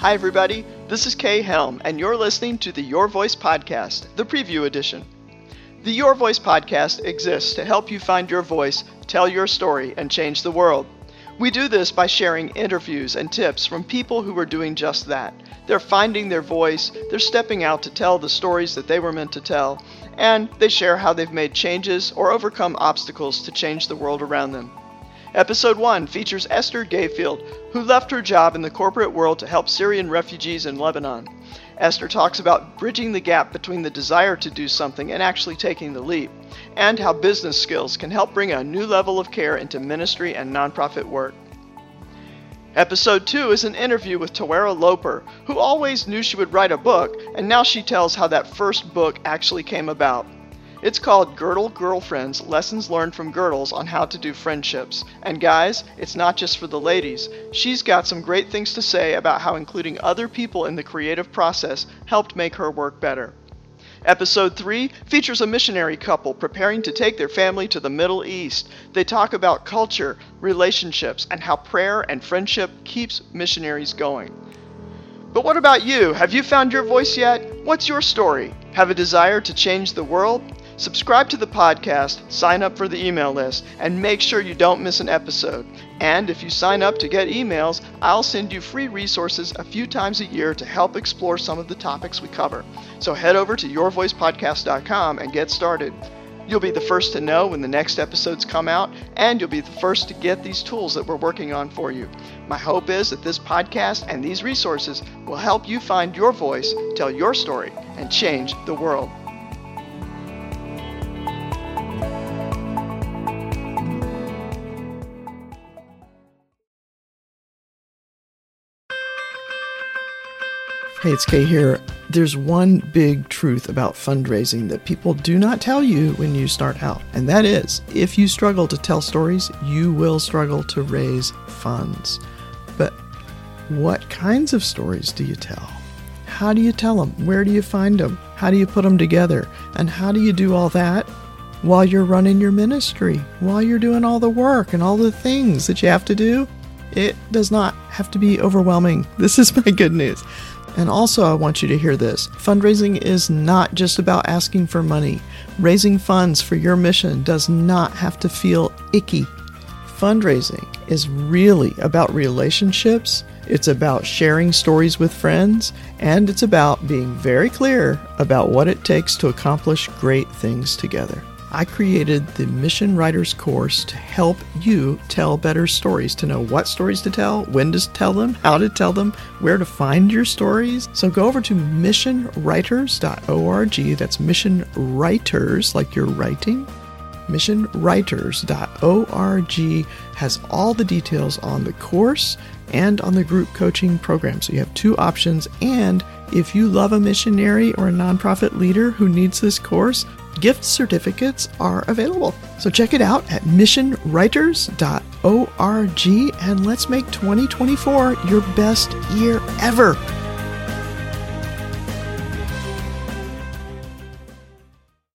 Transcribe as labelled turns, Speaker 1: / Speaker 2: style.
Speaker 1: Hi, everybody. This is Kay Helm, and you're listening to the Your Voice Podcast, the preview edition. The Your Voice Podcast exists to help you find your voice, tell your story, and change the world. We do this by sharing interviews and tips from people who are doing just that. They're finding their voice, they're stepping out to tell the stories that they were meant to tell, and they share how they've made changes or overcome obstacles to change the world around them. Episode 1 features Esther Gayfield, who left her job in the corporate world to help Syrian refugees in Lebanon. Esther talks about bridging the gap between the desire to do something and actually taking the leap, and how business skills can help bring a new level of care into ministry and nonprofit work. Episode 2 is an interview with Tawera Loper, who always knew she would write a book, and now she tells how that first book actually came about. It's called Girdle Girlfriends Lessons Learned from Girdles on How to Do Friendships. And guys, it's not just for the ladies. She's got some great things to say about how including other people in the creative process helped make her work better. Episode 3 features a missionary couple preparing to take their family to the Middle East. They talk about culture, relationships, and how prayer and friendship keeps missionaries going. But what about you? Have you found your voice yet? What's your story? Have a desire to change the world? Subscribe to the podcast, sign up for the email list, and make sure you don't miss an episode. And if you sign up to get emails, I'll send you free resources a few times a year to help explore some of the topics we cover. So head over to yourvoicepodcast.com and get started. You'll be the first to know when the next episodes come out, and you'll be the first to get these tools that we're working on for you. My hope is that this podcast and these resources will help you find your voice, tell your story, and change the world.
Speaker 2: Hey, it's Kay here. There's one big truth about fundraising that people do not tell you when you start out, and that is if you struggle to tell stories, you will struggle to raise funds. But what kinds of stories do you tell? How do you tell them? Where do you find them? How do you put them together? And how do you do all that while you're running your ministry, while you're doing all the work and all the things that you have to do? It does not have to be overwhelming. This is my good news. And also, I want you to hear this fundraising is not just about asking for money. Raising funds for your mission does not have to feel icky. Fundraising is really about relationships, it's about sharing stories with friends, and it's about being very clear about what it takes to accomplish great things together. I created the Mission Writers course to help you tell better stories, to know what stories to tell, when to tell them, how to tell them, where to find your stories. So go over to missionwriters.org. That's mission writers, like you're writing. Missionwriters.org has all the details on the course and on the group coaching program. So you have two options. And if you love a missionary or a nonprofit leader who needs this course, gift certificates are available. So check it out at missionwriters.org and let's make 2024 your best year ever.